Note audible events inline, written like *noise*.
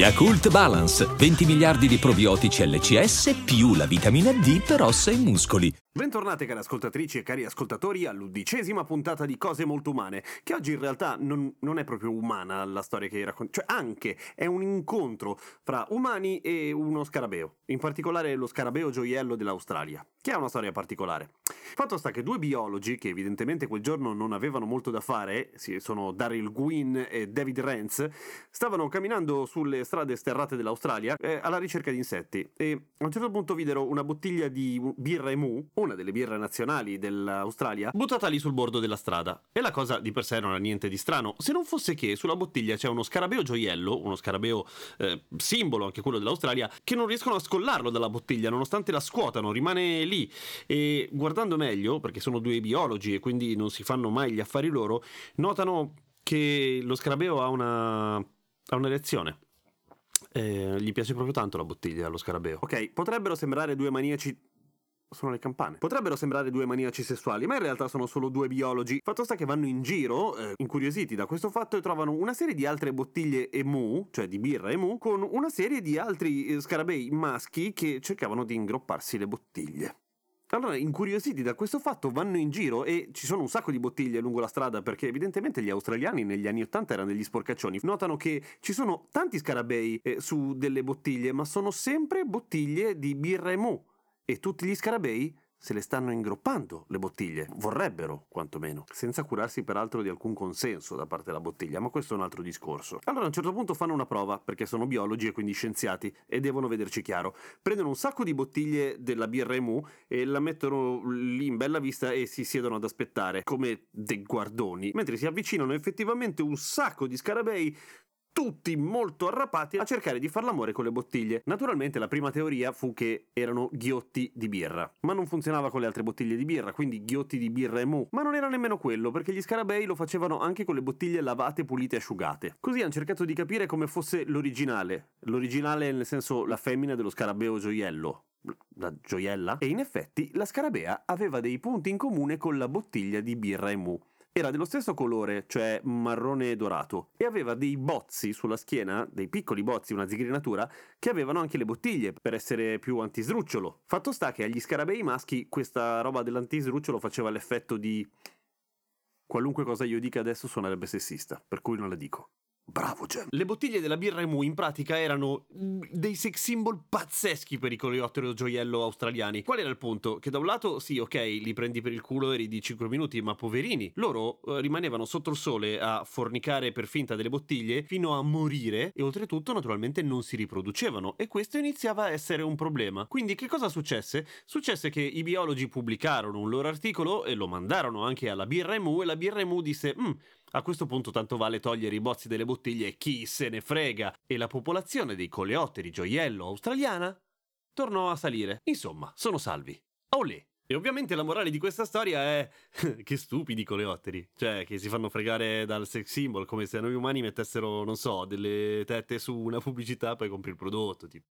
Yakult Balance, 20 miliardi di probiotici LCS più la vitamina D per ossa e muscoli. Bentornate cari ascoltatrici e cari ascoltatori all'undicesima puntata di Cose Molto Umane, che oggi in realtà non, non è proprio umana la storia che racconto, cioè anche è un incontro fra umani e uno scarabeo, in particolare lo scarabeo gioiello dell'Australia, che ha una storia particolare. Fatto sta che due biologi, che evidentemente quel giorno non avevano molto da fare, sono Daryl Gwynn e David Rance, stavano camminando sulle strade sterrate dell'Australia eh, alla ricerca di insetti e a un certo punto videro una bottiglia di birra Emu, una delle birre nazionali dell'Australia, buttata lì sul bordo della strada. E la cosa di per sé non ha niente di strano, se non fosse che sulla bottiglia c'è uno scarabeo gioiello, uno scarabeo eh, simbolo anche quello dell'Australia, che non riescono a scollarlo dalla bottiglia nonostante la scuotano, rimane lì. E guardando meglio, perché sono due biologi e quindi non si fanno mai gli affari loro, notano che lo scarabeo ha una, ha una reazione. Eh, gli piace proprio tanto la bottiglia allo scarabeo. Ok, potrebbero sembrare due maniaci sono le campane. Potrebbero sembrare due maniaci sessuali, ma in realtà sono solo due biologi. Fatto sta che vanno in giro, eh, incuriositi da questo fatto, e trovano una serie di altre bottiglie emu, cioè di birra emu, con una serie di altri eh, scarabei maschi che cercavano di ingropparsi le bottiglie. Allora, incuriositi da questo fatto, vanno in giro e ci sono un sacco di bottiglie lungo la strada perché evidentemente gli australiani negli anni 80 erano degli sporcaccioni. Notano che ci sono tanti scarabei eh, su delle bottiglie, ma sono sempre bottiglie di birra emu e tutti gli scarabei se le stanno ingroppando le bottiglie, vorrebbero quantomeno, senza curarsi peraltro di alcun consenso da parte della bottiglia, ma questo è un altro discorso. Allora a un certo punto fanno una prova, perché sono biologi e quindi scienziati, e devono vederci chiaro. Prendono un sacco di bottiglie della birra Emu e la mettono lì in bella vista e si siedono ad aspettare, come dei guardoni, mentre si avvicinano effettivamente un sacco di scarabei tutti molto arrapati a cercare di far l'amore con le bottiglie. Naturalmente la prima teoria fu che erano ghiotti di birra, ma non funzionava con le altre bottiglie di birra, quindi ghiotti di birra e mu. Ma non era nemmeno quello, perché gli scarabei lo facevano anche con le bottiglie lavate, pulite e asciugate. Così hanno cercato di capire come fosse l'originale. L'originale nel senso la femmina dello scarabeo gioiello, la gioiella, e in effetti la scarabea aveva dei punti in comune con la bottiglia di birra e mu. Era dello stesso colore, cioè marrone dorato, e aveva dei bozzi sulla schiena, dei piccoli bozzi, una zigrinatura, che avevano anche le bottiglie per essere più antisdrucciolo. Fatto sta che agli scarabei maschi questa roba dell'antisdrucciolo faceva l'effetto di... Qualunque cosa io dica adesso suonerebbe sessista, per cui non la dico. Bravo Gem. Le bottiglie della birra Emu in pratica erano dei sex symbol pazzeschi per i coleotteri gioiello australiani. Qual era il punto? Che da un lato, sì, ok, li prendi per il culo e ridi 5 minuti, ma poverini, loro eh, rimanevano sotto il sole a fornicare per finta delle bottiglie fino a morire e oltretutto naturalmente non si riproducevano e questo iniziava a essere un problema. Quindi che cosa successe? Successe che i biologi pubblicarono un loro articolo e lo mandarono anche alla birra Emu e la birra Emu disse, mm, a questo punto tanto vale togliere i bozzi delle bottiglie e chi se ne frega, e la popolazione dei coleotteri gioiello australiana tornò a salire. Insomma, sono salvi. Olè! E ovviamente la morale di questa storia è *laughs* che stupidi coleotteri, cioè che si fanno fregare dal sex symbol come se noi umani mettessero, non so, delle tette su una pubblicità e poi compri il prodotto, tipo.